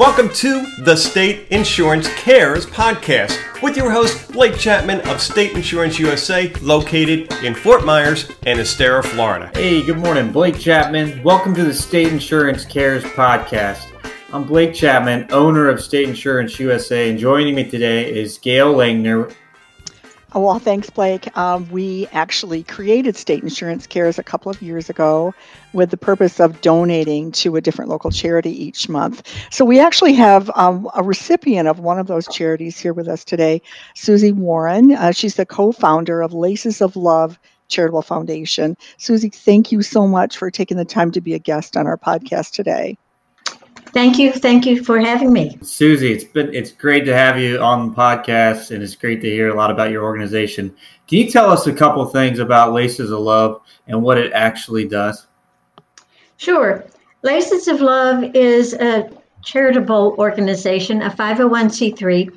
Welcome to the State Insurance Cares podcast with your host, Blake Chapman of State Insurance USA, located in Fort Myers and Estero, Florida. Hey, good morning. Blake Chapman. Welcome to the State Insurance Cares podcast. I'm Blake Chapman, owner of State Insurance USA, and joining me today is Gail Langner, Oh, well, thanks, Blake. Um, we actually created State Insurance Cares a couple of years ago with the purpose of donating to a different local charity each month. So we actually have um, a recipient of one of those charities here with us today, Susie Warren. Uh, she's the co founder of Laces of Love Charitable Foundation. Susie, thank you so much for taking the time to be a guest on our podcast today. Thank you. Thank you for having me. Susie, it's been it's great to have you on the podcast and it's great to hear a lot about your organization. Can you tell us a couple things about Laces of Love and what it actually does? Sure. Laces of Love is a charitable organization, a 501c3.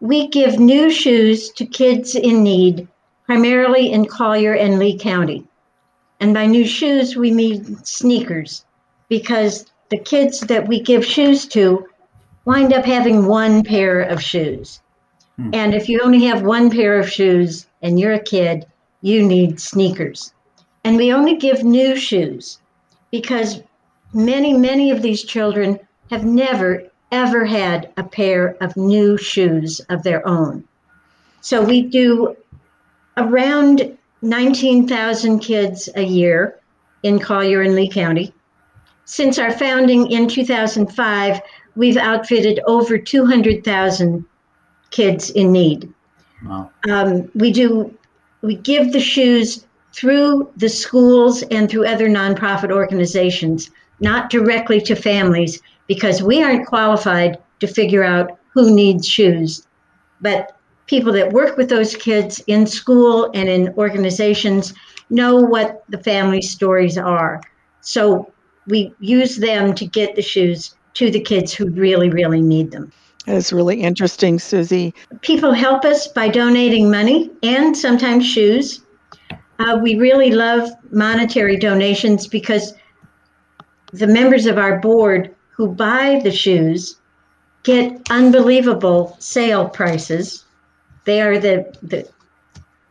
We give new shoes to kids in need, primarily in Collier and Lee County. And by new shoes, we mean sneakers because the kids that we give shoes to wind up having one pair of shoes. Hmm. And if you only have one pair of shoes and you're a kid, you need sneakers. And we only give new shoes because many, many of these children have never, ever had a pair of new shoes of their own. So we do around 19,000 kids a year in Collier and Lee County. Since our founding in 2005, we've outfitted over 200,000 kids in need. Wow. Um, we do, we give the shoes through the schools and through other nonprofit organizations, not directly to families, because we aren't qualified to figure out who needs shoes. But people that work with those kids in school and in organizations know what the family stories are. So we use them to get the shoes to the kids who really, really need them. That's really interesting, Susie. People help us by donating money and sometimes shoes. Uh, we really love monetary donations because the members of our board who buy the shoes get unbelievable sale prices. They are the, the,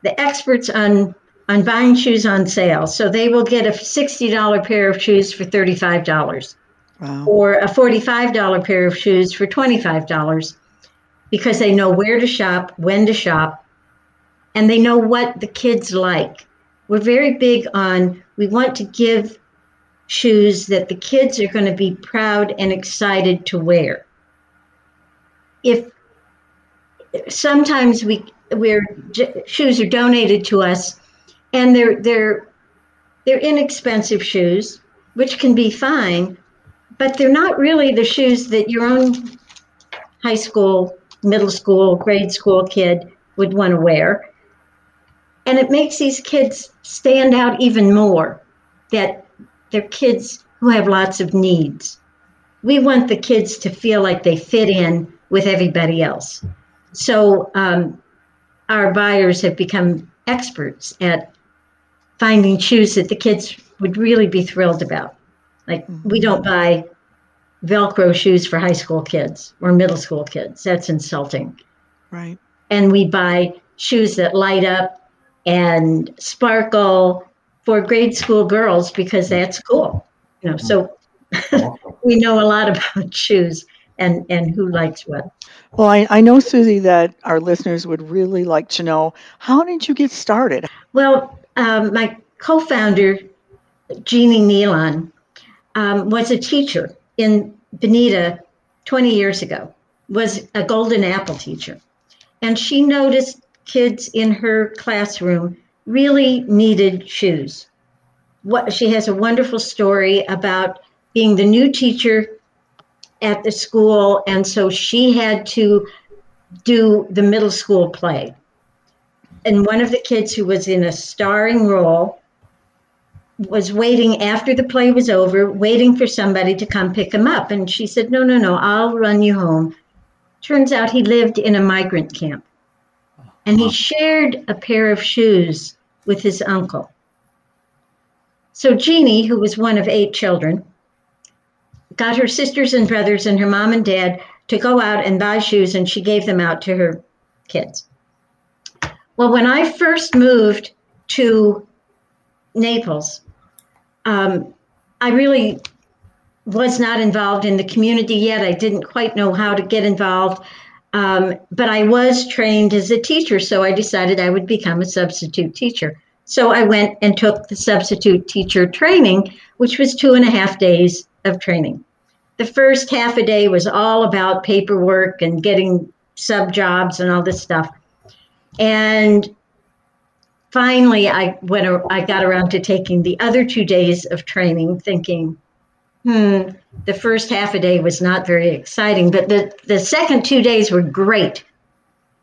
the experts on on buying shoes on sale. So they will get a $60 pair of shoes for $35 wow. or a $45 pair of shoes for $25 because they know where to shop, when to shop, and they know what the kids like. We're very big on we want to give shoes that the kids are going to be proud and excited to wear. If sometimes we where shoes are donated to us and they're they're they're inexpensive shoes, which can be fine, but they're not really the shoes that your own high school, middle school, grade school kid would want to wear. And it makes these kids stand out even more that they're kids who have lots of needs. We want the kids to feel like they fit in with everybody else. So um, our buyers have become experts at finding shoes that the kids would really be thrilled about. Like mm-hmm. we don't buy Velcro shoes for high school kids or middle school kids. That's insulting. Right. And we buy shoes that light up and sparkle for grade school girls because that's cool. You know, so we know a lot about shoes and and who likes what. Well, I, I know Susie that our listeners would really like to know how did you get started? Well, um, my co-founder, Jeannie Nealon, um, was a teacher in Bonita 20 years ago, was a golden apple teacher. And she noticed kids in her classroom really needed shoes. What she has a wonderful story about being the new teacher at the school, and so she had to do the middle school play and one of the kids who was in a starring role was waiting after the play was over, waiting for somebody to come pick him up. And she said, No, no, no, I'll run you home. Turns out he lived in a migrant camp. And he shared a pair of shoes with his uncle. So Jeannie, who was one of eight children, got her sisters and brothers and her mom and dad to go out and buy shoes, and she gave them out to her kids. Well, when I first moved to Naples, um, I really was not involved in the community yet. I didn't quite know how to get involved, um, but I was trained as a teacher, so I decided I would become a substitute teacher. So I went and took the substitute teacher training, which was two and a half days of training. The first half a day was all about paperwork and getting sub jobs and all this stuff. And finally, I went. I got around to taking the other two days of training, thinking, hmm, the first half a day was not very exciting, but the the second two days were great.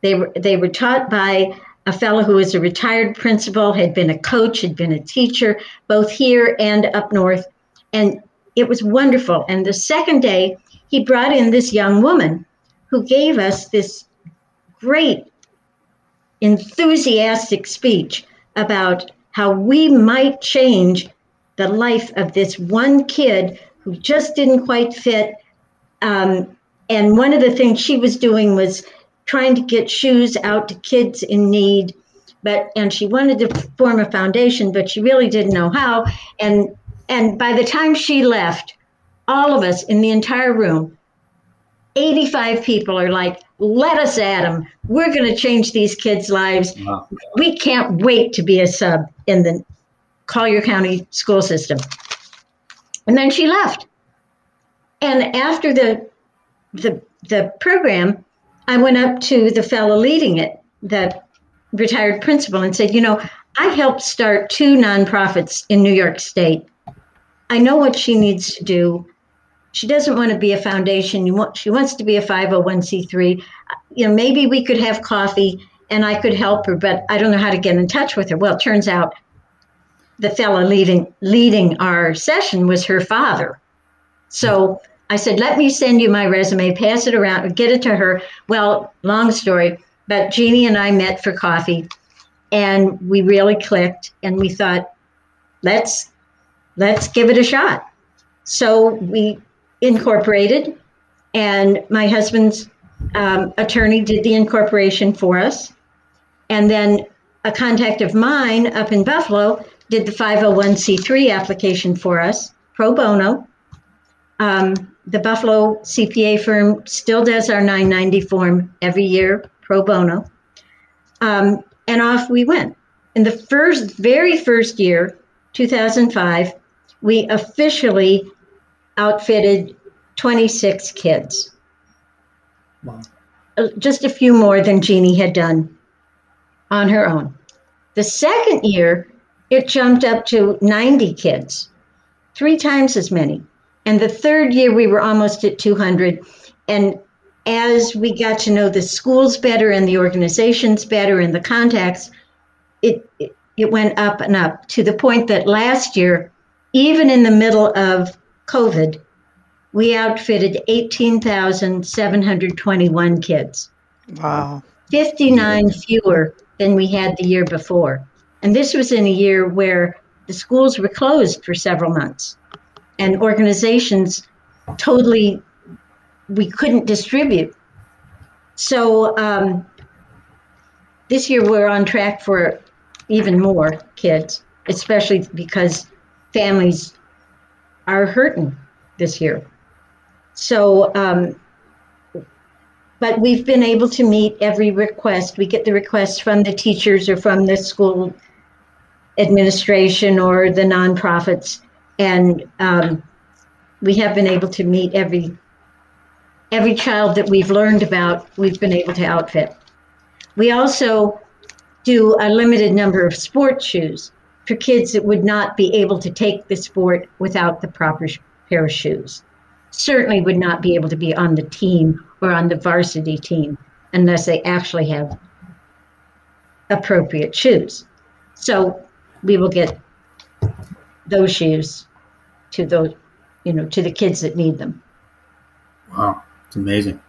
They were they were taught by a fellow who was a retired principal, had been a coach, had been a teacher, both here and up north, and it was wonderful. And the second day, he brought in this young woman who gave us this great enthusiastic speech about how we might change the life of this one kid who just didn't quite fit. Um, and one of the things she was doing was trying to get shoes out to kids in need. But and she wanted to form a foundation, but she really didn't know how. And and by the time she left, all of us in the entire room 85 people are like, let us at them. We're going to change these kids' lives. Wow. We can't wait to be a sub in the Collier County school system. And then she left. And after the the the program, I went up to the fellow leading it, the retired principal, and said, you know, I helped start two nonprofits in New York State. I know what she needs to do she doesn't want to be a foundation. she wants to be a 501c3. You know, maybe we could have coffee and I could help her, but I don't know how to get in touch with her. Well, it turns out the fellow leading leading our session was her father. So I said, let me send you my resume, pass it around, get it to her. Well, long story, but Jeannie and I met for coffee and we really clicked and we thought, let's let's give it a shot. So we incorporated, and my husband's um, attorney did the incorporation for us. And then a contact of mine up in Buffalo did the 501c3 application for us, pro bono. Um, the Buffalo CPA firm still does our 990 form every year, pro bono. Um, and off we went. In the first, very first year, 2005, we officially outfitted 26 kids. Wow. Uh, just a few more than Jeannie had done on her own. The second year, it jumped up to 90 kids, three times as many. And the third year, we were almost at 200. And as we got to know the schools better and the organizations better and the contacts, it, it, it went up and up to the point that last year, even in the middle of COVID, we outfitted 18,721 kids. Wow. 59 fewer than we had the year before. And this was in a year where the schools were closed for several months and organizations totally, we couldn't distribute. So um, this year we're on track for even more kids, especially because families are hurting this year. So, um, but we've been able to meet every request. We get the requests from the teachers or from the school administration or the nonprofits, and um, we have been able to meet every every child that we've learned about. We've been able to outfit. We also do a limited number of sports shoes for kids that would not be able to take the sport without the proper pair of shoes. Certainly would not be able to be on the team or on the varsity team unless they actually have appropriate shoes. So we will get those shoes to those, you know, to the kids that need them. Wow, it's amazing.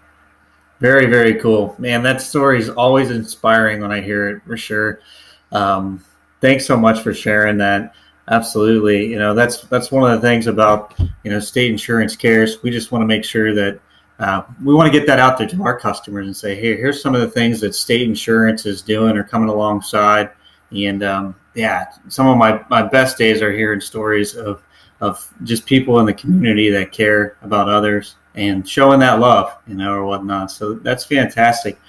Very, very cool, man. That story is always inspiring when I hear it, for sure. Um, thanks so much for sharing that. Absolutely. You know, that's that's one of the things about you know state insurance cares. We just want to make sure that uh, we want to get that out there to our customers and say, hey, here's some of the things that state insurance is doing or coming alongside. And um, yeah, some of my, my best days are hearing stories of of just people in the community that care about others and showing that love, you know, or whatnot. So that's fantastic.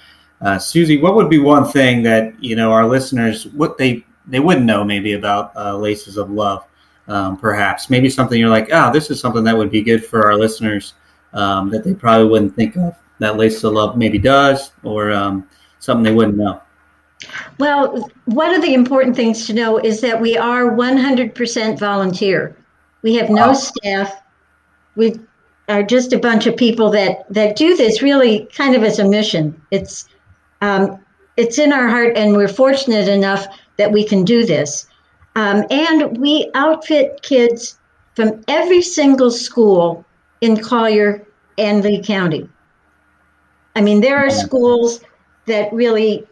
Uh, Susie, what would be one thing that you know our listeners what they they wouldn't know maybe about uh, Laces of Love, um, perhaps maybe something you're like, oh, this is something that would be good for our listeners um, that they probably wouldn't think of that Laces of Love maybe does, or um, something they wouldn't know. Well, one of the important things to know is that we are 100% volunteer. We have no staff. We are just a bunch of people that that do this really kind of as a mission. It's um, it's in our heart, and we're fortunate enough that we can do this. Um, and we outfit kids from every single school in Collier and Lee County. I mean, there are schools that really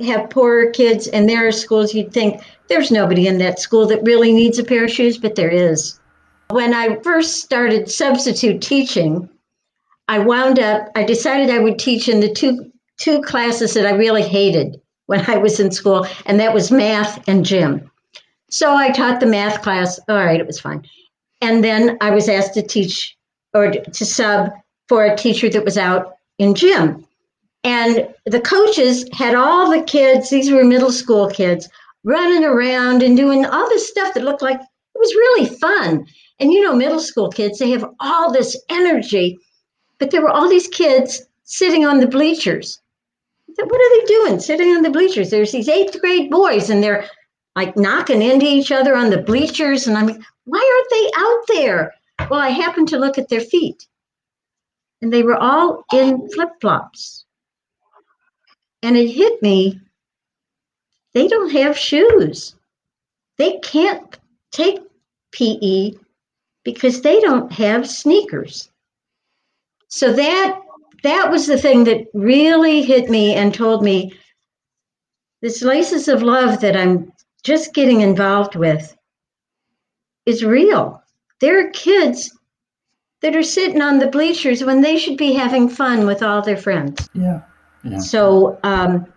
have poorer kids, and there are schools you'd think there's nobody in that school that really needs a pair of shoes, but there is. When I first started substitute teaching, I wound up, I decided I would teach in the two, two classes that I really hated when I was in school, and that was math and gym. So I taught the math class. All right, it was fine. And then I was asked to teach or to sub for a teacher that was out in gym. And the coaches had all the kids, these were middle school kids, running around and doing all this stuff that looked like it was really fun. And you know, middle school kids, they have all this energy, but there were all these kids sitting on the bleachers. What are they doing sitting on the bleachers? There's these eighth grade boys, and they're like knocking into each other on the bleachers. And I'm like, why aren't they out there? Well, I happened to look at their feet, and they were all in flip flops. And it hit me they don't have shoes. They can't take PE because they don't have sneakers. So that that was the thing that really hit me and told me this laces of love that I'm just getting involved with is real. There are kids that are sitting on the bleachers when they should be having fun with all their friends. Yeah. yeah. So um,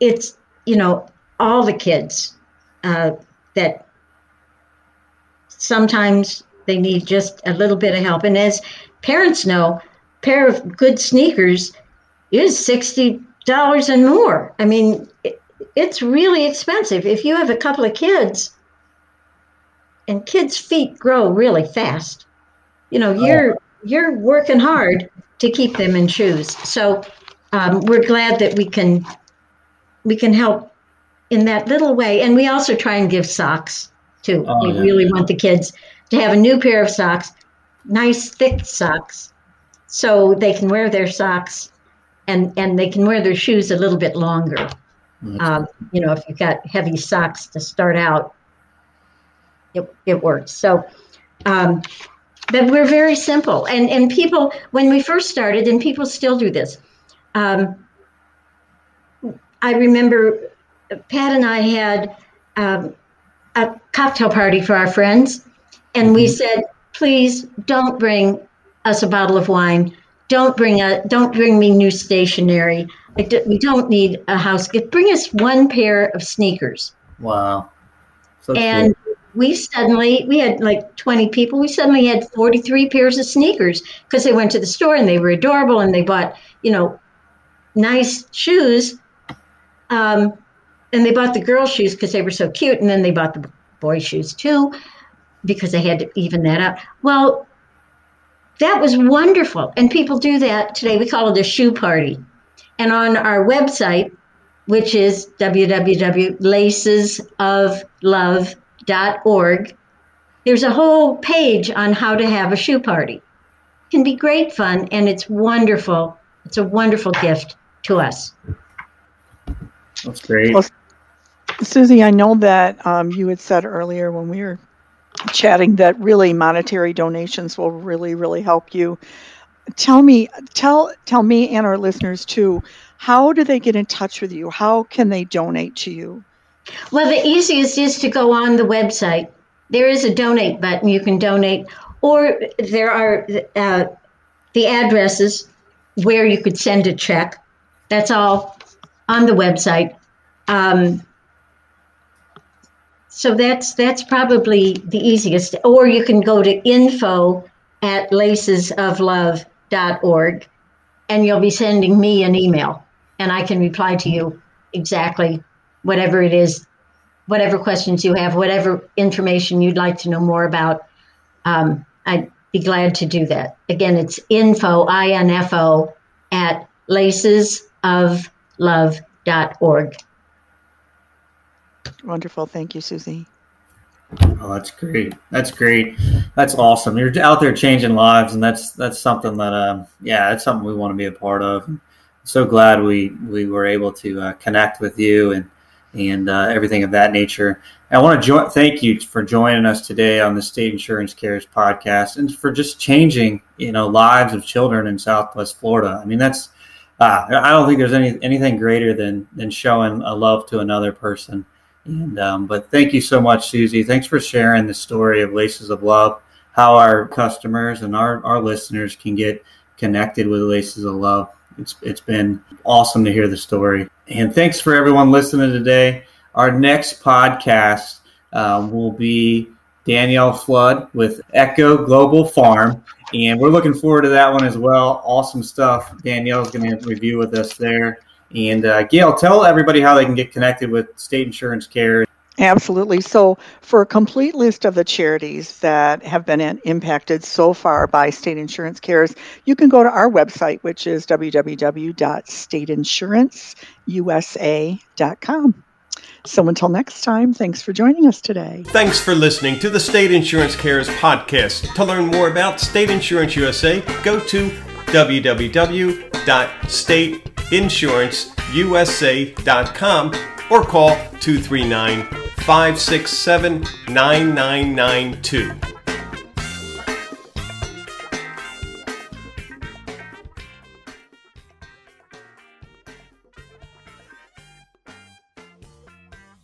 it's you know, all the kids uh, that sometimes they need just a little bit of help. And as parents know, pair of good sneakers is sixty dollars and more. I mean, it, it's really expensive. If you have a couple of kids, and kids' feet grow really fast, you know, you're oh. you're working hard to keep them in shoes. So um, we're glad that we can we can help in that little way. And we also try and give socks too. Oh, we yeah. really want the kids to have a new pair of socks, nice thick socks, so they can wear their socks and and they can wear their shoes a little bit longer. Um, you know, if you've got heavy socks to start out, it, it works. So, um, but we're very simple. And, and people, when we first started, and people still do this, um, I remember Pat and I had um, a cocktail party for our friends, and we mm-hmm. said, please don't bring us a bottle of wine. Don't bring a don't bring me new stationery. we don't need a house gift. Bring us one pair of sneakers. Wow. So and cool. we suddenly we had like 20 people. We suddenly had 43 pairs of sneakers because they went to the store and they were adorable and they bought, you know, nice shoes um, and they bought the girl shoes because they were so cute, and then they bought the boy shoes too because they had to even that out. Well, that was wonderful, and people do that today. We call it a shoe party, and on our website, which is www.lacesoflove.org, there's a whole page on how to have a shoe party. It can be great fun, and it's wonderful. It's a wonderful gift to us. That's great. Well, Susie, I know that um, you had said earlier when we were chatting that really monetary donations will really, really help you. Tell me, tell tell me and our listeners too. How do they get in touch with you? How can they donate to you? Well, the easiest is to go on the website. There is a donate button. You can donate, or there are uh, the addresses where you could send a check. That's all on the website. Um, so that's that's probably the easiest. Or you can go to info at lacesoflove.org and you'll be sending me an email and I can reply to you exactly whatever it is, whatever questions you have, whatever information you'd like to know more about. Um, I'd be glad to do that. Again, it's info, I-N-F-O, at lacesoflove.org. Wonderful. Thank you, Susie. Oh, that's great. That's great. That's awesome. You're out there changing lives, and that's that's something that, um, yeah, that's something we want to be a part of. so glad we we were able to uh, connect with you and and uh, everything of that nature. I want to jo- thank you for joining us today on the State Insurance Cares podcast and for just changing you know lives of children in Southwest Florida. I mean, that's uh, I don't think there's any anything greater than than showing a love to another person and um, but thank you so much, Susie. Thanks for sharing the story of Laces of Love, how our customers and our, our listeners can get connected with Laces of Love. It's it's been awesome to hear the story. And thanks for everyone listening today. Our next podcast um, will be Danielle Flood with Echo Global Farm. And we're looking forward to that one as well. Awesome stuff. Danielle's going to review with us there. And uh, Gail, tell everybody how they can get connected with State Insurance Care. Absolutely. So, for a complete list of the charities that have been impacted so far by state insurance cares, you can go to our website, which is www.stateinsuranceUSA.com. So, until next time, thanks for joining us today. Thanks for listening to the State Insurance Cares podcast. To learn more about State Insurance USA, go to www.stateinsuranceusa.com or call 239 567 9992.